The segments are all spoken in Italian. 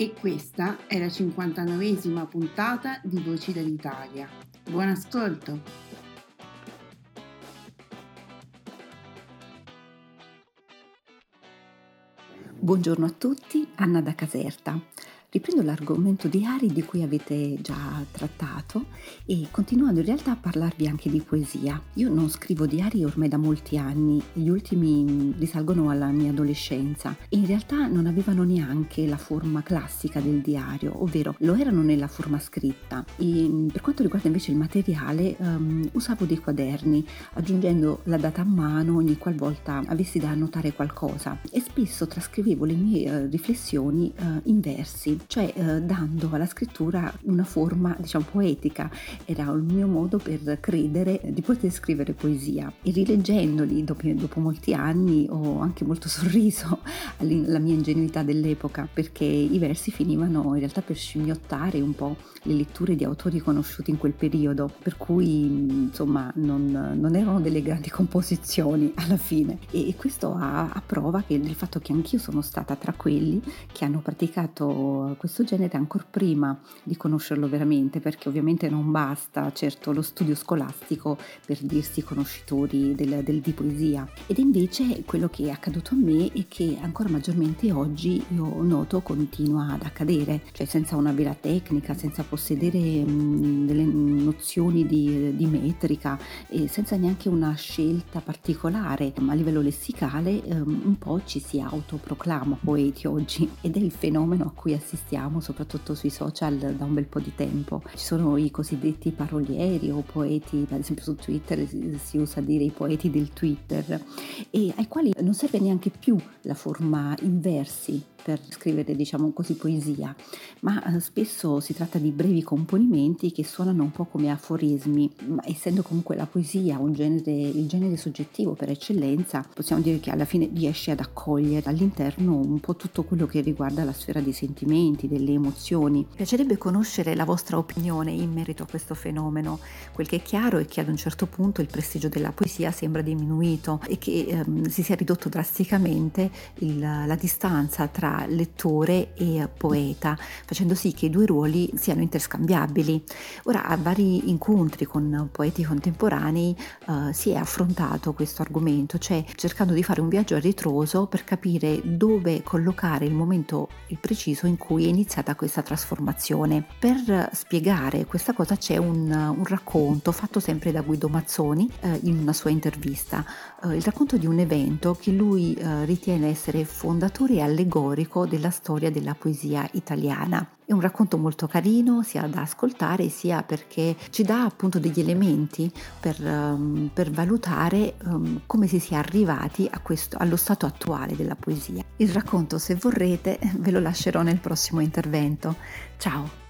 E questa è la 59esima puntata di Voci dall'Italia. Buon ascolto! Buongiorno a tutti, Anna da Caserta. Riprendo l'argomento diari di cui avete già trattato e continuando in realtà a parlarvi anche di poesia. Io non scrivo diari ormai da molti anni, gli ultimi risalgono alla mia adolescenza. In realtà non avevano neanche la forma classica del diario, ovvero lo erano nella forma scritta. E per quanto riguarda invece il materiale um, usavo dei quaderni aggiungendo la data a mano ogni qualvolta avessi da annotare qualcosa. E spesso trascrivevo le mie uh, riflessioni uh, in versi cioè eh, dando alla scrittura una forma diciamo poetica, era il mio modo per credere di poter scrivere poesia. E rileggendoli dopo, dopo molti anni ho anche molto sorriso alla mia ingenuità dell'epoca perché i versi finivano in realtà per scimmiottare un po' le letture di autori conosciuti in quel periodo, per cui insomma non, non erano delle grandi composizioni alla fine. E, questo a, a prova che del fatto che anch'io sono stata tra quelli che hanno praticato questo genere ancora prima di conoscerlo veramente, perché ovviamente non basta certo lo studio scolastico per dirsi conoscitori del, del, di poesia. Ed invece quello che è accaduto a me e che ancora maggiormente oggi io noto continua ad accadere, cioè senza una vera tecnica, senza possedere mh, delle nozioni di, di, metrica e senza neanche una scelta particolare a livello lessicale, um, un po' ci si autoproclama poeti oggi ed è il fenomeno a cui assistiamo assistiamo soprattutto sui social da un bel po' di tempo. Ci sono i cosiddetti parolieri o poeti, ad esempio su Twitter si usa dire i poeti del Twitter, e ai quali non serve neanche più la forma in versi per scrivere diciamo così poesia, ma eh, spesso si tratta di brevi componimenti che suonano un po' come aforismi, ma essendo comunque la poesia un genere, il genere soggettivo per eccellenza, possiamo dire che alla fine riesce ad accogliere all'interno un po' tutto quello che riguarda la sfera dei sentimenti, delle emozioni. Mi piacerebbe conoscere la vostra opinione in merito a questo fenomeno. Quel che è chiaro è che ad un certo punto il prestigio della poesia sembra diminuito e che ehm, si sia ridotto drasticamente il, la distanza tra lettore e poeta, facendo sì che i due ruoli siano interscambiabili. Ora, a vari incontri con poeti contemporanei eh, si è affrontato questo argomento, cioè cercando di fare un viaggio a ritroso per capire dove collocare il momento il preciso in cui è iniziata questa trasformazione. Per spiegare questa cosa c'è un, un racconto fatto sempre da Guido Mazzoni eh, in una sua intervista, eh, il racconto di un evento che lui eh, ritiene essere fondatore e allegorico storico della storia della poesia italiana. È un racconto molto carino sia da ascoltare sia perché ci dà appunto degli elementi per, um, per valutare um, come si sia arrivati questo, allo stato attuale della poesia. Il racconto, se vorrete, ve lo lascerò nel prossimo intervento. Ciao!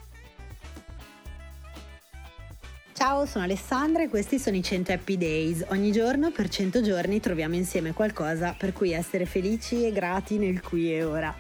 Ciao, sono Alessandra e questi sono i 100 Happy Days. Ogni giorno per 100 giorni troviamo insieme qualcosa per cui essere felici e grati nel qui e ora.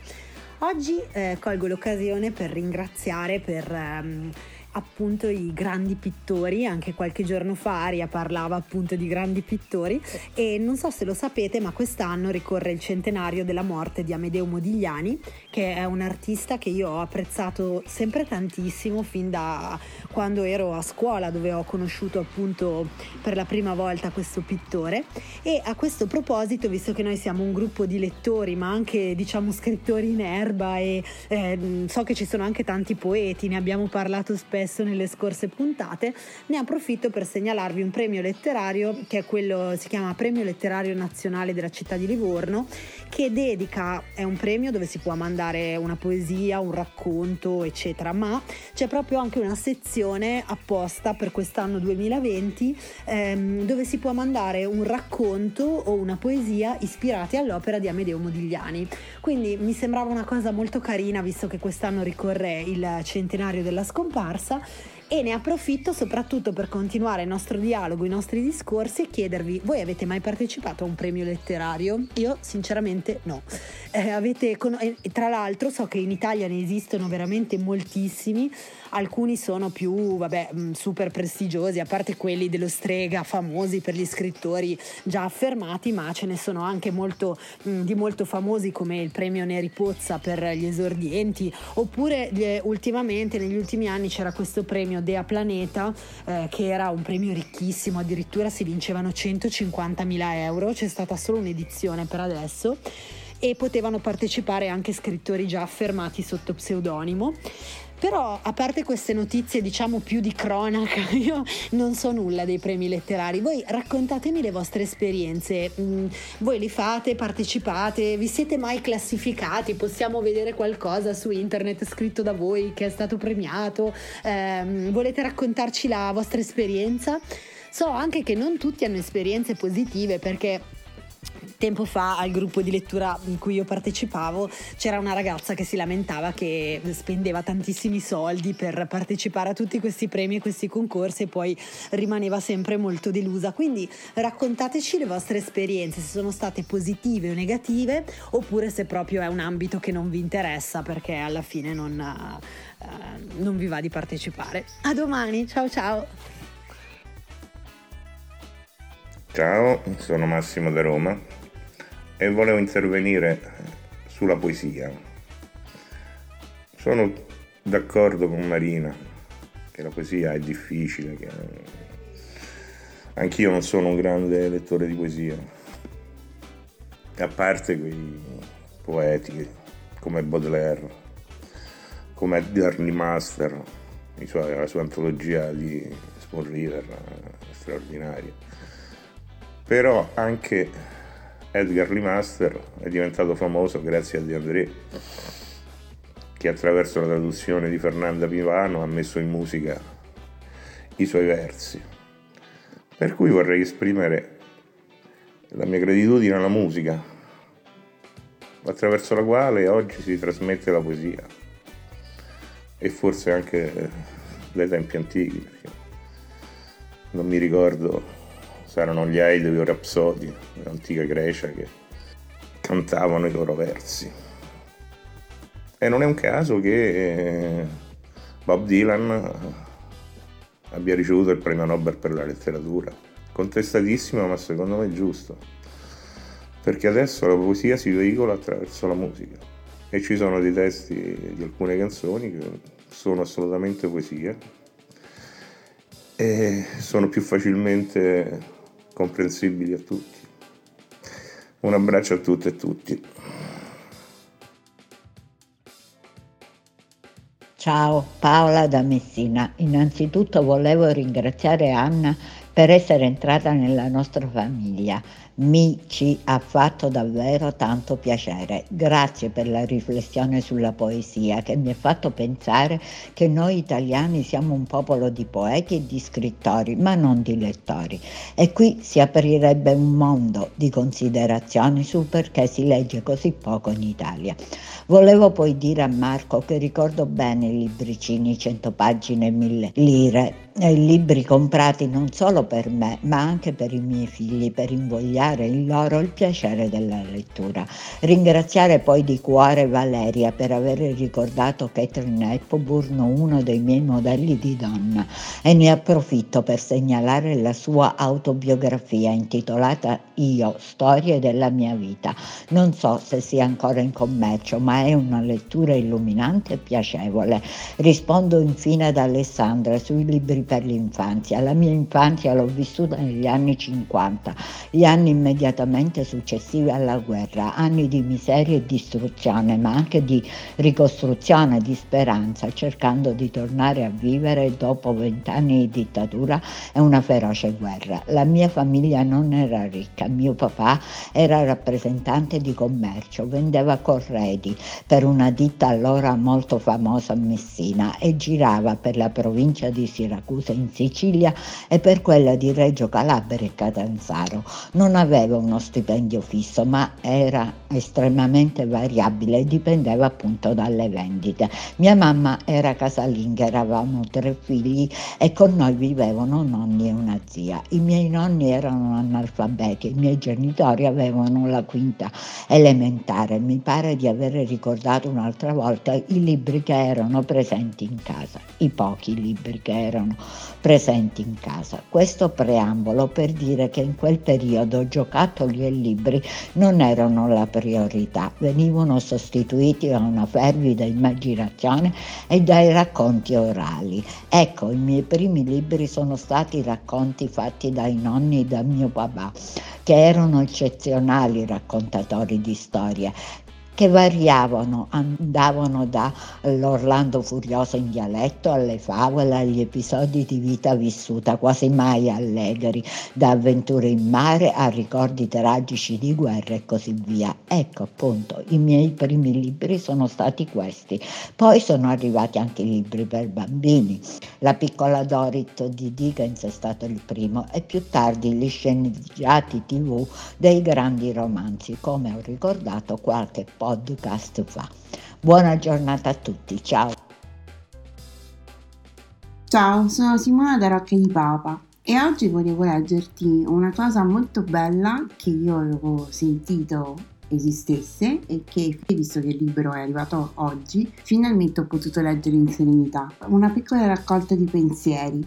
Oggi eh, colgo l'occasione per ringraziare per ehm, appunto i grandi pittori, anche qualche giorno fa Aria parlava appunto di grandi pittori. E non so se lo sapete ma quest'anno ricorre il centenario della morte di Amedeo Modigliani che è un artista che io ho apprezzato sempre tantissimo fin da quando ero a scuola dove ho conosciuto appunto per la prima volta questo pittore. E a questo proposito visto che noi siamo un gruppo di lettori ma anche diciamo scrittori in erba e eh, so che ci sono anche tanti poeti, ne abbiamo parlato spesso nelle scorse puntate, ne approfitto per segnalarvi un premio letterario che è quello, si chiama Premio Letterario Nazionale della città di Livorno, che dedica, è un premio dove si può mandare una poesia, un racconto, eccetera, ma c'è proprio anche una sezione apposta per quest'anno 2020 ehm, dove si può mandare un racconto o una poesia ispirati all'opera di Amedeo Modigliani. Quindi mi sembrava una cosa molto carina visto che quest'anno ricorre il centenario della scomparsa Wasser e ne approfitto soprattutto per continuare il nostro dialogo, i nostri discorsi e chiedervi, voi avete mai partecipato a un premio letterario? Io sinceramente no. Eh, avete, tra l'altro so che in Italia ne esistono veramente moltissimi, alcuni sono più vabbè, mm, super prestigiosi, a parte quelli dello strega famosi per gli scrittori già affermati, ma ce ne sono anche molto, mm, di molto famosi come il premio Neri Pozza per gli esordienti, oppure eh, ultimamente negli ultimi anni c'era questo premio Dea Planeta, eh, che era un premio ricchissimo, addirittura si vincevano 150.000 euro, c'è stata solo un'edizione per adesso e potevano partecipare anche scrittori già affermati sotto pseudonimo. Però a parte queste notizie diciamo più di cronaca, io non so nulla dei premi letterari. Voi raccontatemi le vostre esperienze. Mm, voi li fate, partecipate, vi siete mai classificati? Possiamo vedere qualcosa su internet scritto da voi che è stato premiato? Eh, volete raccontarci la vostra esperienza? So anche che non tutti hanno esperienze positive perché tempo fa al gruppo di lettura in cui io partecipavo c'era una ragazza che si lamentava che spendeva tantissimi soldi per partecipare a tutti questi premi e questi concorsi e poi rimaneva sempre molto delusa. Quindi raccontateci le vostre esperienze, se sono state positive o negative oppure se proprio è un ambito che non vi interessa perché alla fine non, uh, non vi va di partecipare. A domani, ciao ciao! Ciao, sono Massimo da Roma e volevo intervenire sulla poesia. Sono d'accordo con Marina che la poesia è difficile, che anch'io non sono un grande lettore di poesia, a parte quei poeti come Baudelaire, come Edgar Master, la sua antologia di Small River, straordinaria. Però anche Edgar Limaster è diventato famoso grazie a De André, che attraverso la traduzione di Fernanda Pivano ha messo in musica i suoi versi. Per cui vorrei esprimere la mia gratitudine alla musica, attraverso la quale oggi si trasmette la poesia e forse anche dai tempi antichi, perché non mi ricordo saranno gli Aidoi o Rapsodi dell'antica Grecia che cantavano i loro versi. E non è un caso che eh, Bob Dylan abbia ricevuto il premio Nobel per la letteratura. Contestatissimo, ma secondo me giusto. Perché adesso la poesia si veicola attraverso la musica. E ci sono dei testi di alcune canzoni che sono assolutamente poesia e sono più facilmente comprensibili a tutti. Un abbraccio a tutte e tutti. Ciao, Paola da Messina. Innanzitutto volevo ringraziare Anna per essere entrata nella nostra famiglia mi ci ha fatto davvero tanto piacere. Grazie per la riflessione sulla poesia che mi ha fatto pensare che noi italiani siamo un popolo di poeti e di scrittori, ma non di lettori. E qui si aprirebbe un mondo di considerazioni su perché si legge così poco in Italia. Volevo poi dire a Marco che ricordo bene i libricini 100 pagine e 1000 lire, libri comprati non solo per me, ma anche per i miei figli, per invogliare regalare in loro il piacere della lettura. Ringraziare poi di cuore Valeria per aver ricordato Catherine Hepburn, uno dei miei modelli di donna, e ne approfitto per segnalare la sua autobiografia intitolata Io, storie della mia vita. Non so se sia ancora in commercio, ma è una lettura illuminante e piacevole. Rispondo infine ad Alessandra sui libri per l'infanzia. La mia infanzia l'ho vissuta negli anni 50, gli anni immediatamente successivi alla guerra, anni di miseria e distruzione, ma anche di ricostruzione, di speranza, cercando di tornare a vivere dopo vent'anni di dittatura e una feroce guerra. La mia famiglia non era ricca, mio papà era rappresentante di commercio, vendeva corredi per una ditta allora molto famosa a Messina e girava per la provincia di Siracusa in Sicilia e per quella di Reggio Calabria e Catanzaro. Non aveva uno stipendio fisso, ma era estremamente variabile e dipendeva appunto dalle vendite. Mia mamma era casalinga, eravamo tre figli e con noi vivevano nonni e una zia. I miei nonni erano analfabeti, i miei genitori avevano la quinta elementare. Mi pare di aver ricordato un'altra volta i libri che erano presenti in casa, i pochi libri che erano presenti in casa. Questo preambolo per dire che in quel periodo giocattoli e libri non erano la priorità, venivano sostituiti da una fervida immaginazione e dai racconti orali. Ecco, i miei primi libri sono stati racconti fatti dai nonni e da mio papà, che erano eccezionali raccontatori di storie, che variavano, andavano dall'Orlando Furioso in dialetto alle favole, agli episodi di vita vissuta, quasi mai allegri, da avventure in mare a ricordi tragici di guerra e così via. Ecco appunto, i miei primi libri sono stati questi. Poi sono arrivati anche i libri per bambini. La piccola Dorit di Dickens è stato il primo e più tardi gli sceneggiati tv dei grandi romanzi, come ho ricordato qualche po' podcast fa. Buona giornata a tutti, ciao. Ciao, sono Simona da Rocca di Papa e oggi volevo leggerti una cosa molto bella che io avevo sentito esistesse e che, visto che il libro è arrivato oggi, finalmente ho potuto leggere in serenità. Una piccola raccolta di pensieri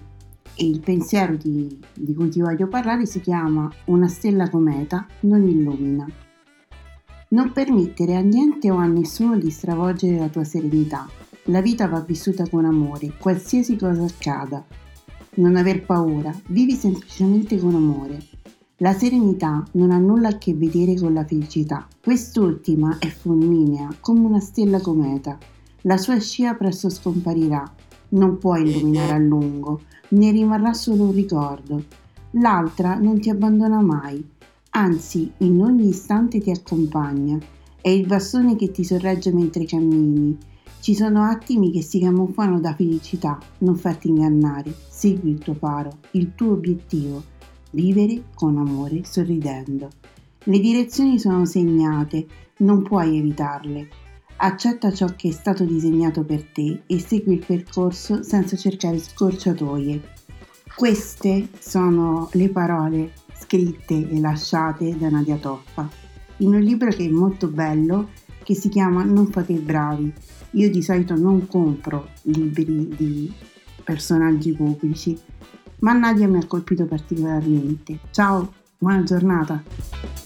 e il pensiero di, di cui ti voglio parlare si chiama Una stella cometa non illumina. Non permettere a niente o a nessuno di stravolgere la tua serenità. La vita va vissuta con amore, qualsiasi cosa accada. Non aver paura, vivi semplicemente con amore. La serenità non ha nulla a che vedere con la felicità. Quest'ultima è fulminea come una stella cometa. La sua scia presto scomparirà. Non può illuminare a lungo, ne rimarrà solo un ricordo. L'altra non ti abbandona mai, anzi in ogni istante ti accompagna, è il bastone che ti sorregge mentre cammini. Ci sono attimi che si camuffano da felicità, non farti ingannare, segui il tuo faro, il tuo obiettivo, vivere con amore sorridendo. Le direzioni sono segnate, non puoi evitarle. Accetta ciò che è stato disegnato per te e segui il percorso senza cercare scorciatoie. Queste sono le parole scritte e lasciate da Nadia Toffa, in un libro che è molto bello che si chiama Non fate i bravi. Io di solito non compro libri di personaggi pubblici, ma Nadia mi ha colpito particolarmente. Ciao, buona giornata!